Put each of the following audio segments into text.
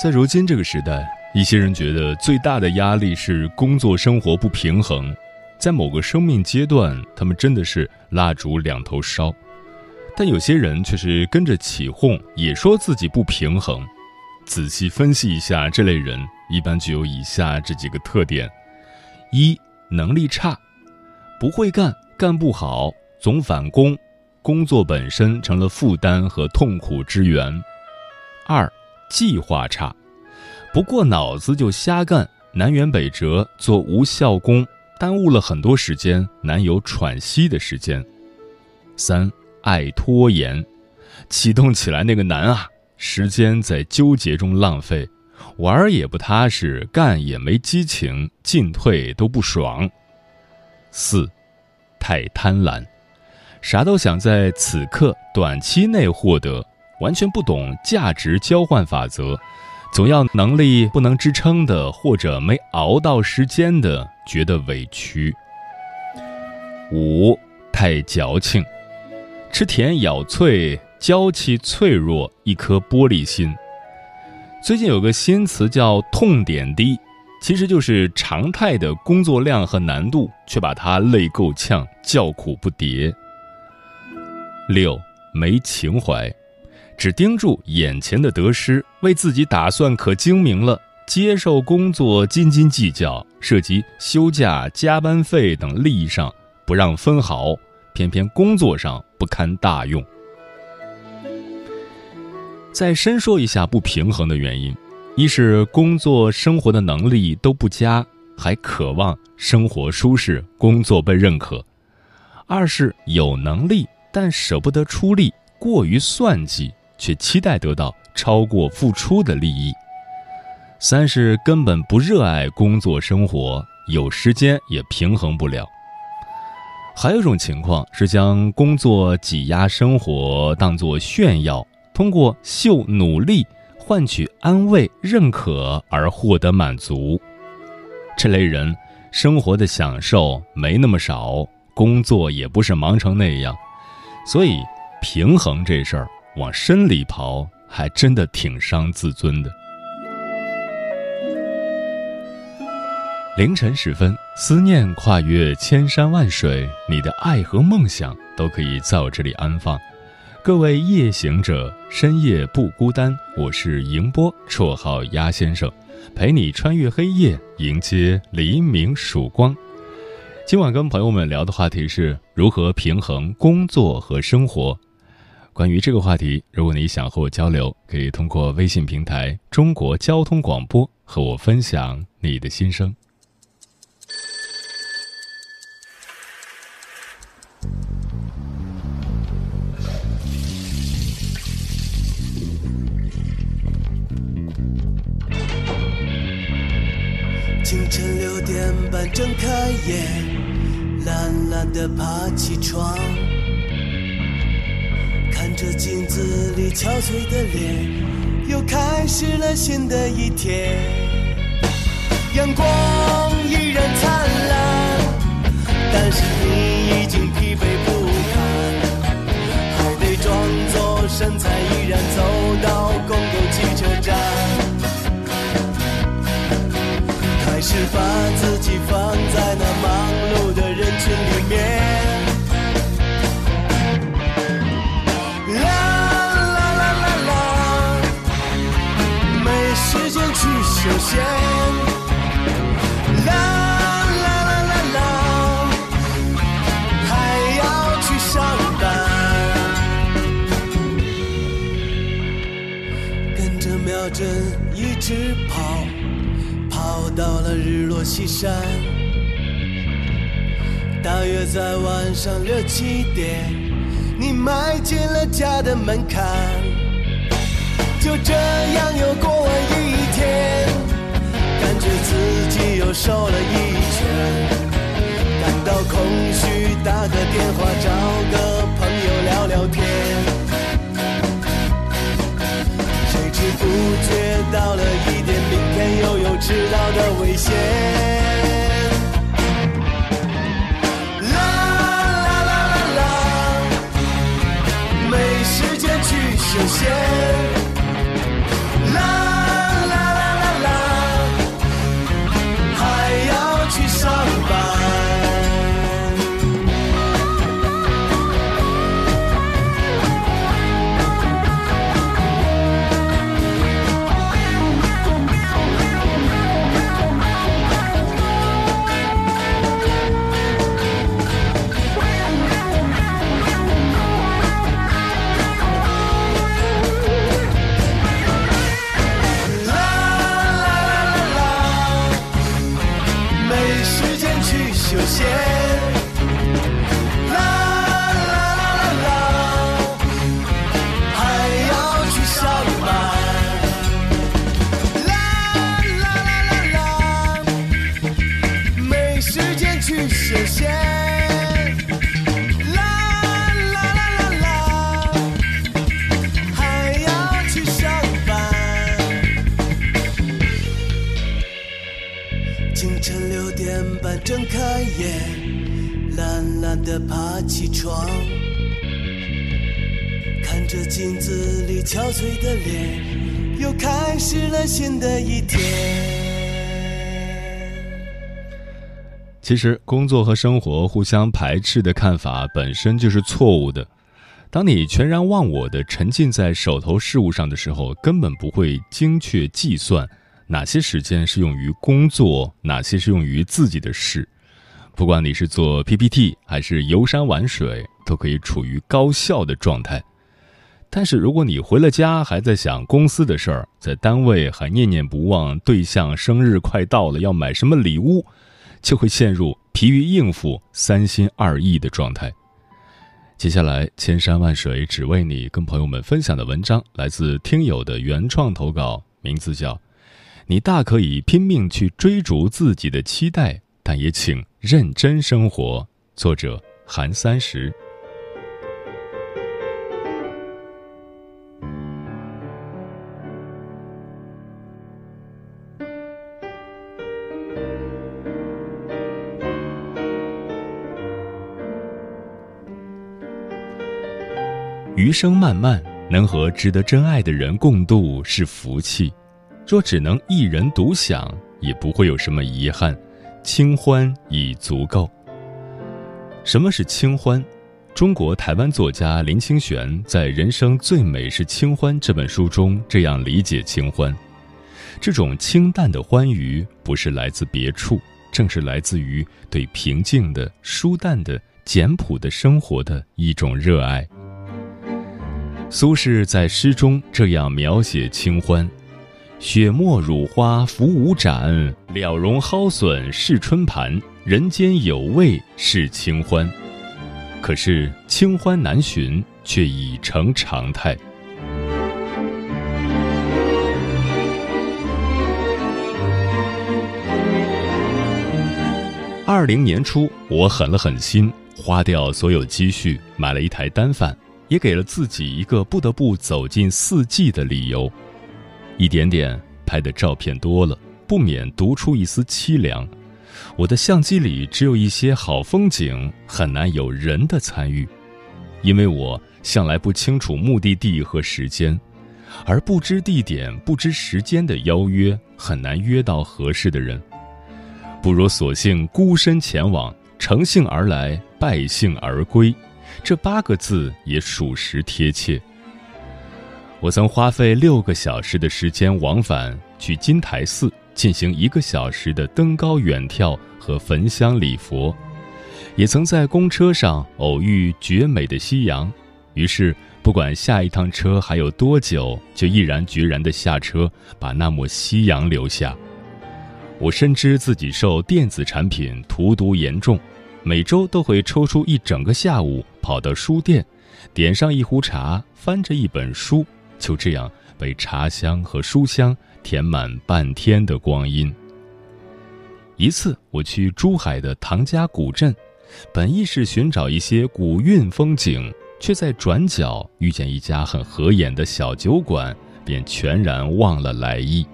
在如今这个时代，一些人觉得最大的压力是工作生活不平衡，在某个生命阶段，他们真的是蜡烛两头烧。但有些人却是跟着起哄，也说自己不平衡。仔细分析一下，这类人一般具有以下这几个特点：一、能力差，不会干，干不好，总返工，工作本身成了负担和痛苦之源；二、计划差，不过脑子就瞎干，南辕北辙，做无效工，耽误了很多时间，难有喘息的时间。三爱拖延，启动起来那个难啊，时间在纠结中浪费，玩儿也不踏实，干也没激情，进退都不爽。四太贪婪，啥都想在此刻短期内获得。完全不懂价值交换法则，总要能力不能支撑的，或者没熬到时间的，觉得委屈。五太矫情，吃甜咬脆，娇气脆弱，一颗玻璃心。最近有个新词叫“痛点低”，其实就是常态的工作量和难度，却把它累够呛，叫苦不迭。六没情怀。只盯住眼前的得失，为自己打算可精明了，接受工作斤斤计较，涉及休假、加班费等利益上不让分毫，偏偏工作上不堪大用。再深说一下不平衡的原因：一是工作生活的能力都不佳，还渴望生活舒适、工作被认可；二是有能力但舍不得出力，过于算计。却期待得到超过付出的利益。三是根本不热爱工作生活，有时间也平衡不了。还有一种情况是将工作挤压生活当作炫耀，通过秀努力换取安慰、认可而获得满足。这类人生活的享受没那么少，工作也不是忙成那样，所以平衡这事儿。往深里刨，还真的挺伤自尊的。凌晨时分，思念跨越千山万水，你的爱和梦想都可以在我这里安放。各位夜行者，深夜不孤单。我是迎波，绰号鸭先生，陪你穿越黑夜，迎接黎明曙光。今晚跟朋友们聊的话题是如何平衡工作和生活。关于这个话题，如果你想和我交流，可以通过微信平台“中国交通广播”和我分享你的心声。清晨六点半睁开眼，懒懒的爬起床。镜子里憔悴的脸，又开始了新的一天。阳光依然灿烂，但是你已经疲惫不堪，还得装作身材依然走到公共汽车站，开始把自己放线。啦啦啦啦啦还要去上班。跟着秒针一直跑跑到了日落西山。大约在晚上六七点你迈进了家的门槛。就这样又过了一天。感觉自己又瘦了一圈。感到空虚，打个电话找个朋友聊聊天。谁知不觉到了一点，明天又爬起床，看着镜子里憔悴的脸，又开始了新的一天。其实，工作和生活互相排斥的看法本身就是错误的。当你全然忘我的沉浸在手头事务上的时候，根本不会精确计算哪些时间是用于工作，哪些是用于自己的事。不管你是做 PPT 还是游山玩水，都可以处于高效的状态。但是，如果你回了家还在想公司的事儿，在单位还念念不忘对象生日快到了要买什么礼物，就会陷入疲于应付、三心二意的状态。接下来，千山万水只为你，跟朋友们分享的文章来自听友的原创投稿，名字叫《你大可以拼命去追逐自己的期待，但也请认真生活》。作者韩三十。余生漫漫，能和值得真爱的人共度是福气。若只能一人独享，也不会有什么遗憾，清欢已足够。什么是清欢？中国台湾作家林清玄在《人生最美是清欢》这本书中这样理解清欢：这种清淡的欢愉，不是来自别处，正是来自于对平静的、舒淡的、简朴的生活的一种热爱。苏轼在诗中这样描写清欢：“雪沫乳花浮五盏，了茸蒿笋是春盘。人间有味是清欢。”可是清欢难寻，却已成常态。二零年初，我狠了狠心，花掉所有积蓄，买了一台单反。也给了自己一个不得不走进四季的理由，一点点拍的照片多了，不免读出一丝凄凉。我的相机里只有一些好风景，很难有人的参与，因为我向来不清楚目的地和时间，而不知地点、不知时间的邀约，很难约到合适的人。不如索性孤身前往，乘兴而来，败兴而归。这八个字也属实贴切。我曾花费六个小时的时间往返去金台寺进行一个小时的登高远眺和焚香礼佛，也曾在公车上偶遇绝美的夕阳，于是不管下一趟车还有多久，就毅然决然地下车，把那抹夕阳留下。我深知自己受电子产品荼毒严重，每周都会抽出一整个下午跑到书店，点上一壶茶，翻着一本书，就这样被茶香和书香填满半天的光阴。一次，我去珠海的唐家古镇，本意是寻找一些古韵风景，却在转角遇见一家很合眼的小酒馆，便全然忘了来意。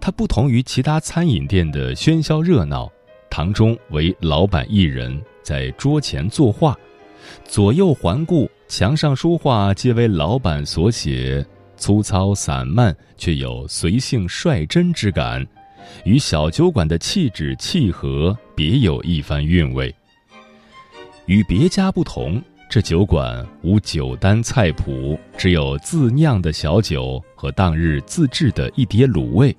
它不同于其他餐饮店的喧嚣热闹，堂中为老板一人在桌前作画，左右环顾，墙上书画皆为老板所写，粗糙散漫，却有随性率真之感。与小酒馆的气质契合，别有一番韵味。与别家不同，这酒馆无酒单菜谱，只有自酿的小酒和当日自制的一碟卤味，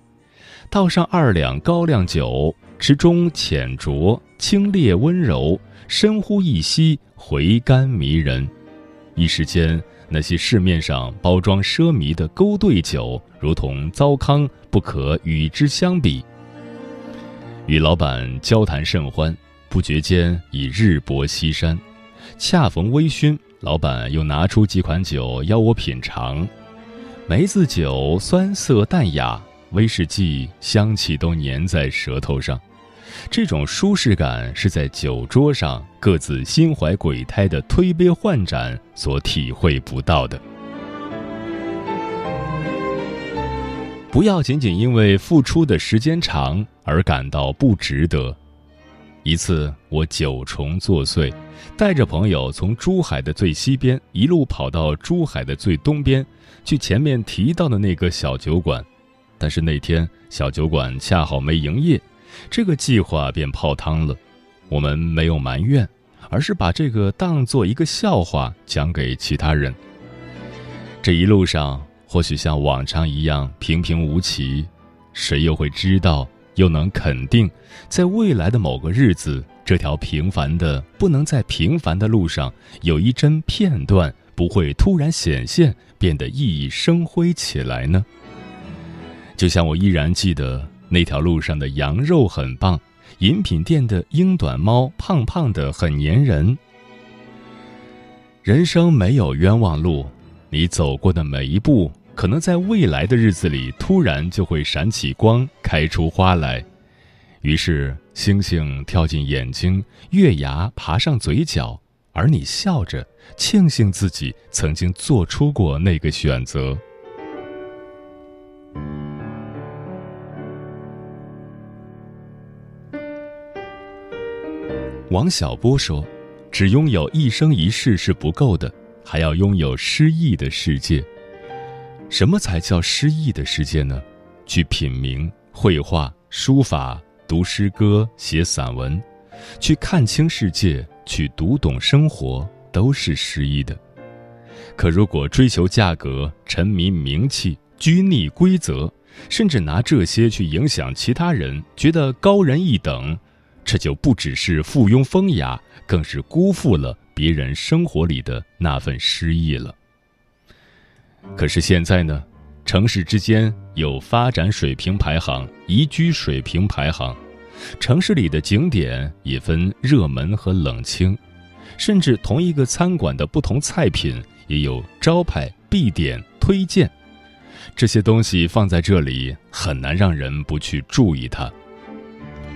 倒上二两高粱酒，池中浅浊，清冽温柔，深呼一吸，回甘迷人。一时间。那些市面上包装奢靡的勾兑酒，如同糟糠，不可与之相比。与老板交谈甚欢，不觉间已日薄西山。恰逢微醺，老板又拿出几款酒邀我品尝。梅子酒酸涩淡雅，威士忌香气都粘在舌头上。这种舒适感是在酒桌上各自心怀鬼胎的推杯换盏所体会不到的。不要仅仅因为付出的时间长而感到不值得。一次，我九重作祟，带着朋友从珠海的最西边一路跑到珠海的最东边，去前面提到的那个小酒馆，但是那天小酒馆恰好没营业。这个计划便泡汤了，我们没有埋怨，而是把这个当做一个笑话讲给其他人。这一路上或许像往常一样平平无奇，谁又会知道，又能肯定，在未来的某个日子，这条平凡的不能再平凡的路上，有一帧片段不会突然显现，变得熠熠生辉起来呢？就像我依然记得。那条路上的羊肉很棒，饮品店的英短猫胖胖的很粘人。人生没有冤枉路，你走过的每一步，可能在未来的日子里突然就会闪起光，开出花来。于是星星跳进眼睛，月牙爬上嘴角，而你笑着庆幸自己曾经做出过那个选择。王小波说：“只拥有一生一世是不够的，还要拥有诗意的世界。什么才叫诗意的世界呢？去品茗绘画、书法、读诗歌、写散文，去看清世界，去读懂生活，都是诗意的。可如果追求价格、沉迷名气、拘泥规则，甚至拿这些去影响其他人，觉得高人一等。”这就不只是附庸风雅，更是辜负了别人生活里的那份诗意了。可是现在呢，城市之间有发展水平排行、宜居水平排行，城市里的景点也分热门和冷清，甚至同一个餐馆的不同菜品也有招牌、必点、推荐，这些东西放在这里很难让人不去注意它。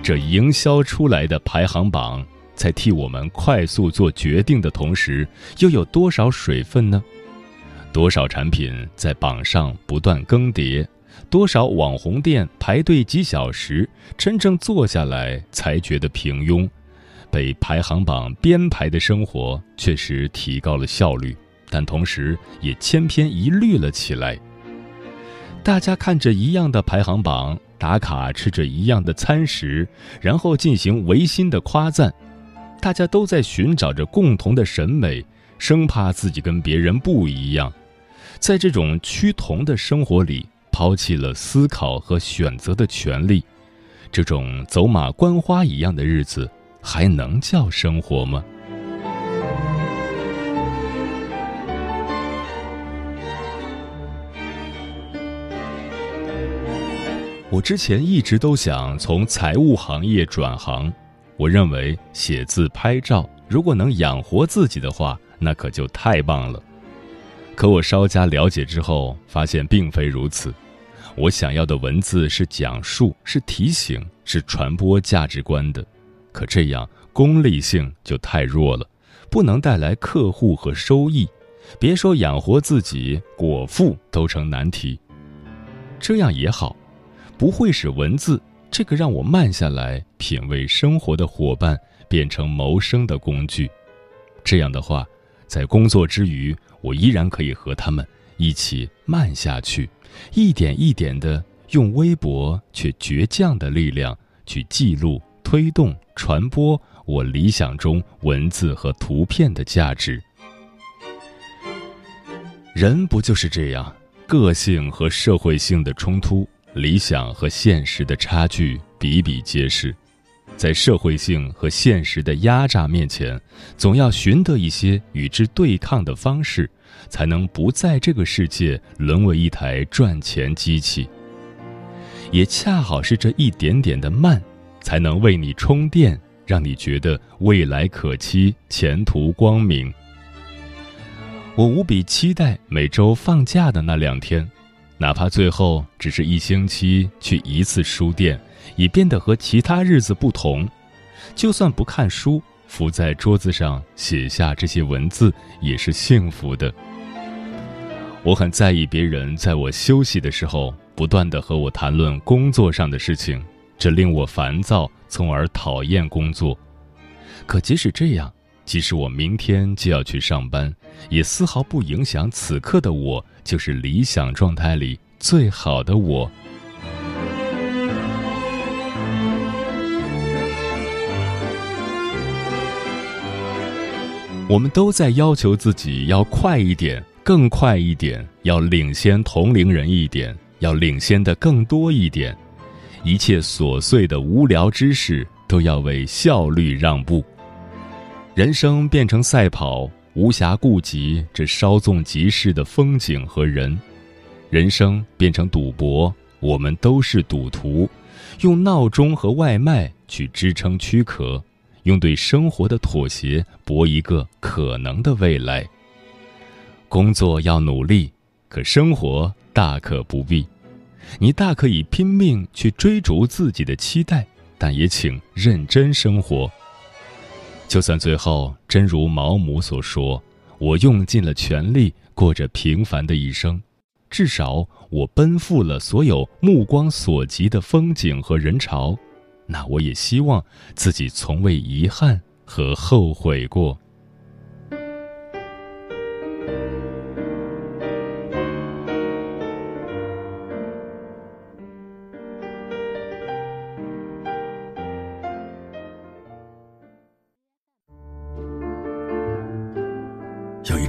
这营销出来的排行榜，在替我们快速做决定的同时，又有多少水分呢？多少产品在榜上不断更迭？多少网红店排队几小时，真正坐下来才觉得平庸？被排行榜编排的生活确实提高了效率，但同时也千篇一律了起来。大家看着一样的排行榜。打卡吃着一样的餐食，然后进行违心的夸赞，大家都在寻找着共同的审美，生怕自己跟别人不一样。在这种趋同的生活里，抛弃了思考和选择的权利，这种走马观花一样的日子，还能叫生活吗？我之前一直都想从财务行业转行，我认为写字拍照如果能养活自己的话，那可就太棒了。可我稍加了解之后，发现并非如此。我想要的文字是讲述，是提醒，是传播价值观的。可这样功利性就太弱了，不能带来客户和收益，别说养活自己，果腹都成难题。这样也好。不会使文字这个让我慢下来品味生活的伙伴变成谋生的工具，这样的话，在工作之余，我依然可以和他们一起慢下去，一点一点的用微薄却倔强的力量去记录、推动、传播我理想中文字和图片的价值。人不就是这样，个性和社会性的冲突。理想和现实的差距比比皆是，在社会性和现实的压榨面前，总要寻得一些与之对抗的方式，才能不在这个世界沦为一台赚钱机器。也恰好是这一点点的慢，才能为你充电，让你觉得未来可期，前途光明。我无比期待每周放假的那两天。哪怕最后只是一星期去一次书店，也变得和其他日子不同。就算不看书，伏在桌子上写下这些文字也是幸福的。我很在意别人在我休息的时候不断的和我谈论工作上的事情，这令我烦躁，从而讨厌工作。可即使这样，即使我明天就要去上班，也丝毫不影响此刻的我。就是理想状态里最好的我。我们都在要求自己要快一点，更快一点，要领先同龄人一点，要领先的更多一点。一切琐碎的无聊之事都要为效率让步。人生变成赛跑。无暇顾及这稍纵即逝的风景和人，人生变成赌博，我们都是赌徒，用闹钟和外卖去支撑躯壳，用对生活的妥协搏一个可能的未来。工作要努力，可生活大可不必。你大可以拼命去追逐自己的期待，但也请认真生活。就算最后真如毛姆所说，我用尽了全力过着平凡的一生，至少我奔赴了所有目光所及的风景和人潮，那我也希望自己从未遗憾和后悔过。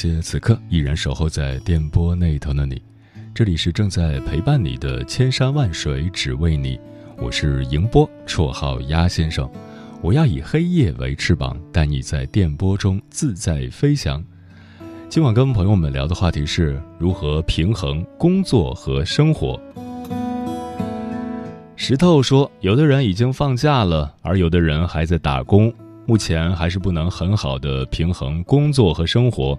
谢此刻依然守候在电波那头的你，这里是正在陪伴你的千山万水只为你，我是迎波，绰号鸭先生，我要以黑夜为翅膀，带你在电波中自在飞翔。今晚跟朋友们聊的话题是如何平衡工作和生活。石头说，有的人已经放假了，而有的人还在打工，目前还是不能很好的平衡工作和生活。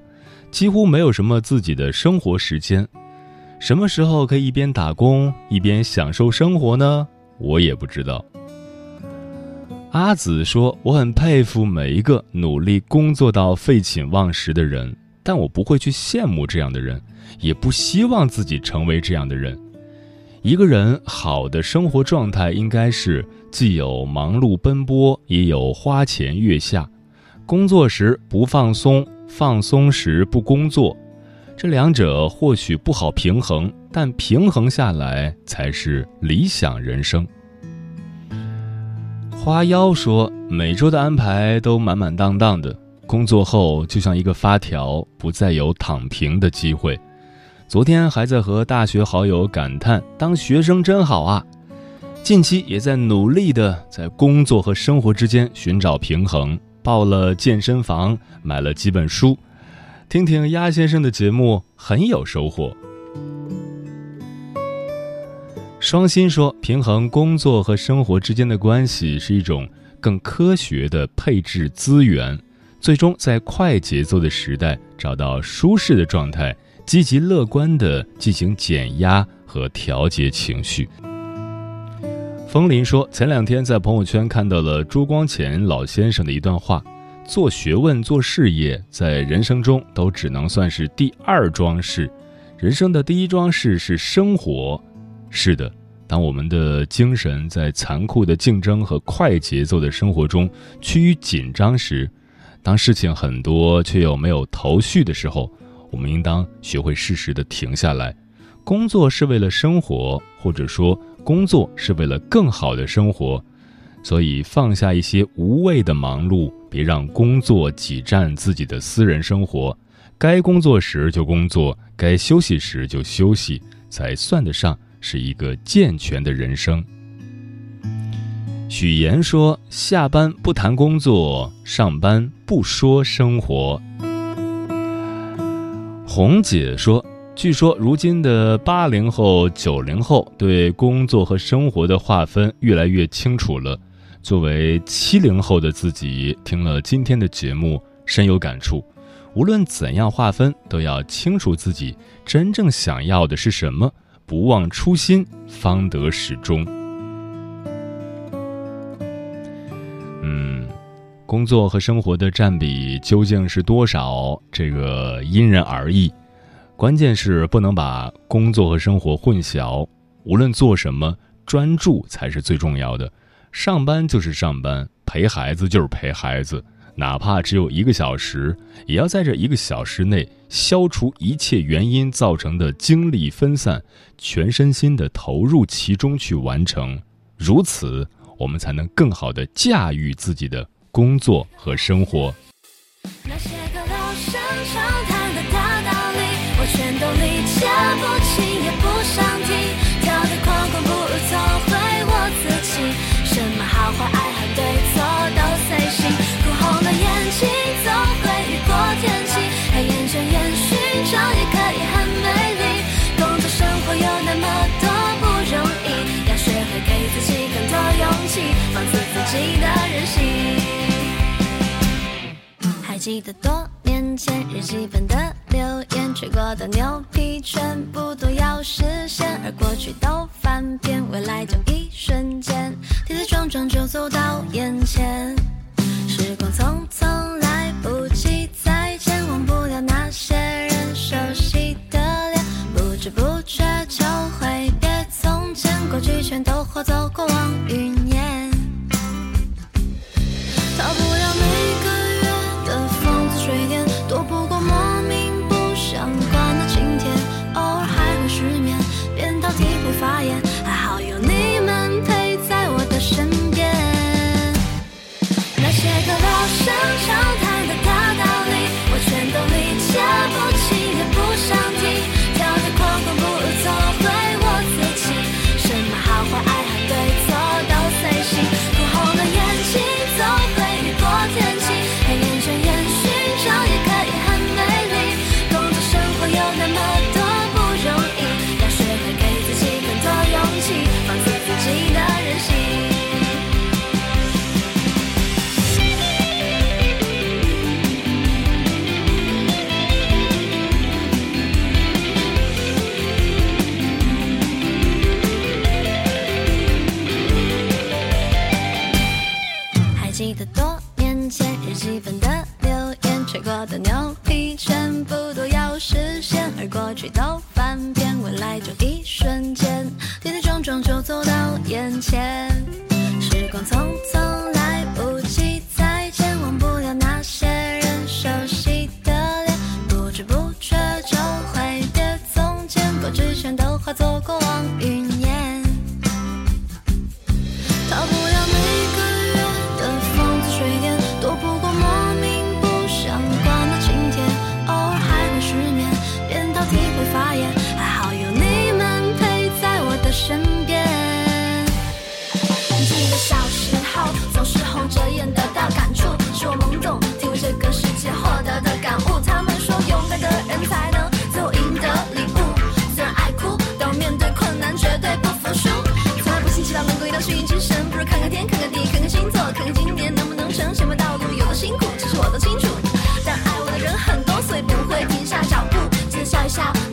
几乎没有什么自己的生活时间，什么时候可以一边打工一边享受生活呢？我也不知道。阿紫说：“我很佩服每一个努力工作到废寝忘食的人，但我不会去羡慕这样的人，也不希望自己成为这样的人。一个人好的生活状态应该是既有忙碌奔波，也有花前月下，工作时不放松。”放松时不工作，这两者或许不好平衡，但平衡下来才是理想人生。花妖说，每周的安排都满满当当的，工作后就像一个发条，不再有躺平的机会。昨天还在和大学好友感叹，当学生真好啊。近期也在努力的在工作和生活之间寻找平衡，报了健身房，买了几本书。听听鸭先生的节目很有收获。双心说，平衡工作和生活之间的关系是一种更科学的配置资源，最终在快节奏的时代找到舒适的状态，积极乐观的进行减压和调节情绪。风林说，前两天在朋友圈看到了朱光潜老先生的一段话。做学问、做事业，在人生中都只能算是第二桩事，人生的第一桩事是生活。是的，当我们的精神在残酷的竞争和快节奏的生活中趋于紧张时，当事情很多却又没有头绪的时候，我们应当学会适时的停下来。工作是为了生活，或者说工作是为了更好的生活。所以，放下一些无谓的忙碌，别让工作挤占自己的私人生活。该工作时就工作，该休息时就休息，才算得上是一个健全的人生。许岩说：“下班不谈工作，上班不说生活。”红姐说：“据说如今的八零后、九零后对工作和生活的划分越来越清楚了。”作为七零后的自己，听了今天的节目，深有感触。无论怎样划分，都要清楚自己真正想要的是什么，不忘初心，方得始终。嗯，工作和生活的占比究竟是多少？这个因人而异。关键是不能把工作和生活混淆。无论做什么，专注才是最重要的。上班就是上班，陪孩子就是陪孩子，哪怕只有一个小时，也要在这一个小时内消除一切原因造成的精力分散，全身心的投入其中去完成。如此，我们才能更好的驾驭自己的工作和生活。那些记得多年前日记本的留言，吹过的牛皮全部都要实现，而过去都翻篇，未来就一瞬间。跌跌撞撞就走到眼前，时光匆匆来不及再见，忘不了那些人熟悉的脸，不知不觉就挥别从前，过去全都化作过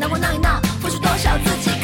看我闹一闹付出多少自己